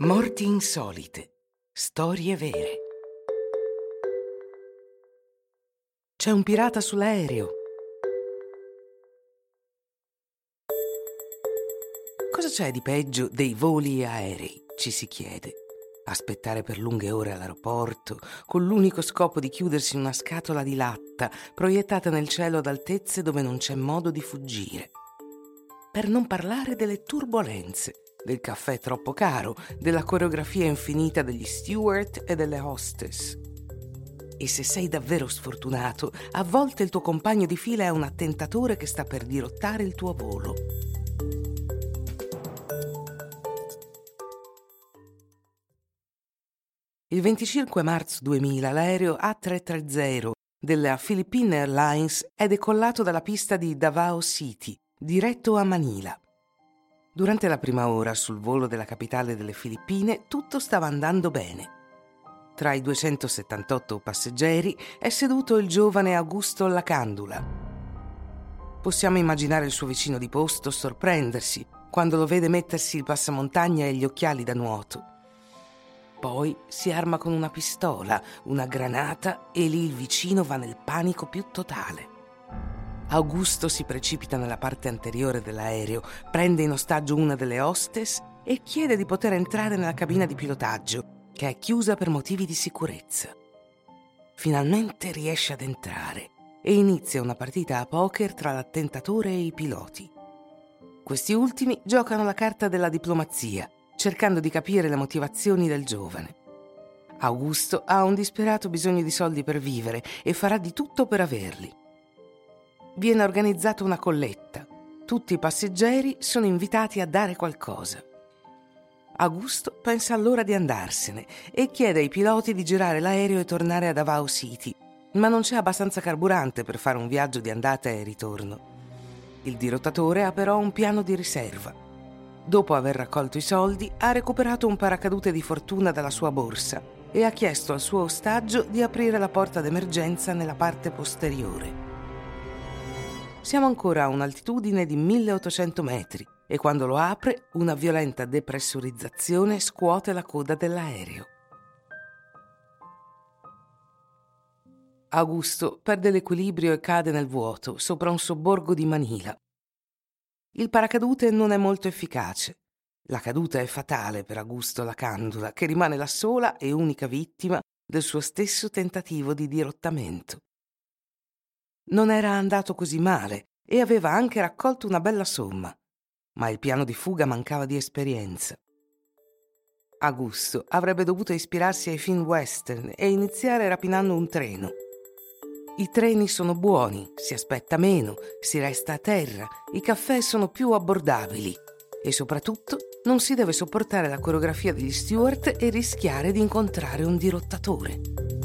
Morti insolite. Storie vere. C'è un pirata sull'aereo. Cosa c'è di peggio dei voli aerei? Ci si chiede. Aspettare per lunghe ore all'aeroporto, con l'unico scopo di chiudersi in una scatola di latta proiettata nel cielo ad altezze dove non c'è modo di fuggire. Per non parlare delle turbolenze del caffè troppo caro, della coreografia infinita degli steward e delle hostess. E se sei davvero sfortunato, a volte il tuo compagno di fila è un attentatore che sta per dirottare il tuo volo. Il 25 marzo 2000 l'aereo A330 della Philippine Airlines è decollato dalla pista di Davao City, diretto a Manila. Durante la prima ora sul volo della capitale delle Filippine tutto stava andando bene. Tra i 278 passeggeri è seduto il giovane Augusto Lacandula. Possiamo immaginare il suo vicino di posto sorprendersi quando lo vede mettersi il passamontagna e gli occhiali da nuoto. Poi si arma con una pistola, una granata e lì il vicino va nel panico più totale. Augusto si precipita nella parte anteriore dell'aereo, prende in ostaggio una delle hostess e chiede di poter entrare nella cabina di pilotaggio, che è chiusa per motivi di sicurezza. Finalmente riesce ad entrare e inizia una partita a poker tra l'attentatore e i piloti. Questi ultimi giocano la carta della diplomazia, cercando di capire le motivazioni del giovane. Augusto ha un disperato bisogno di soldi per vivere e farà di tutto per averli viene organizzata una colletta. Tutti i passeggeri sono invitati a dare qualcosa. Augusto pensa allora di andarsene e chiede ai piloti di girare l'aereo e tornare a Davao City, ma non c'è abbastanza carburante per fare un viaggio di andata e ritorno. Il dirottatore ha però un piano di riserva. Dopo aver raccolto i soldi, ha recuperato un paracadute di fortuna dalla sua borsa e ha chiesto al suo ostaggio di aprire la porta d'emergenza nella parte posteriore. Siamo ancora a un'altitudine di 1800 metri e quando lo apre una violenta depressurizzazione scuote la coda dell'aereo. Augusto perde l'equilibrio e cade nel vuoto sopra un sobborgo di Manila. Il paracadute non è molto efficace. La caduta è fatale per Augusto la Candula, che rimane la sola e unica vittima del suo stesso tentativo di dirottamento. Non era andato così male e aveva anche raccolto una bella somma, ma il piano di fuga mancava di esperienza. Augusto avrebbe dovuto ispirarsi ai film western e iniziare rapinando un treno. I treni sono buoni, si aspetta meno, si resta a terra, i caffè sono più abbordabili e soprattutto non si deve sopportare la coreografia degli steward e rischiare di incontrare un dirottatore.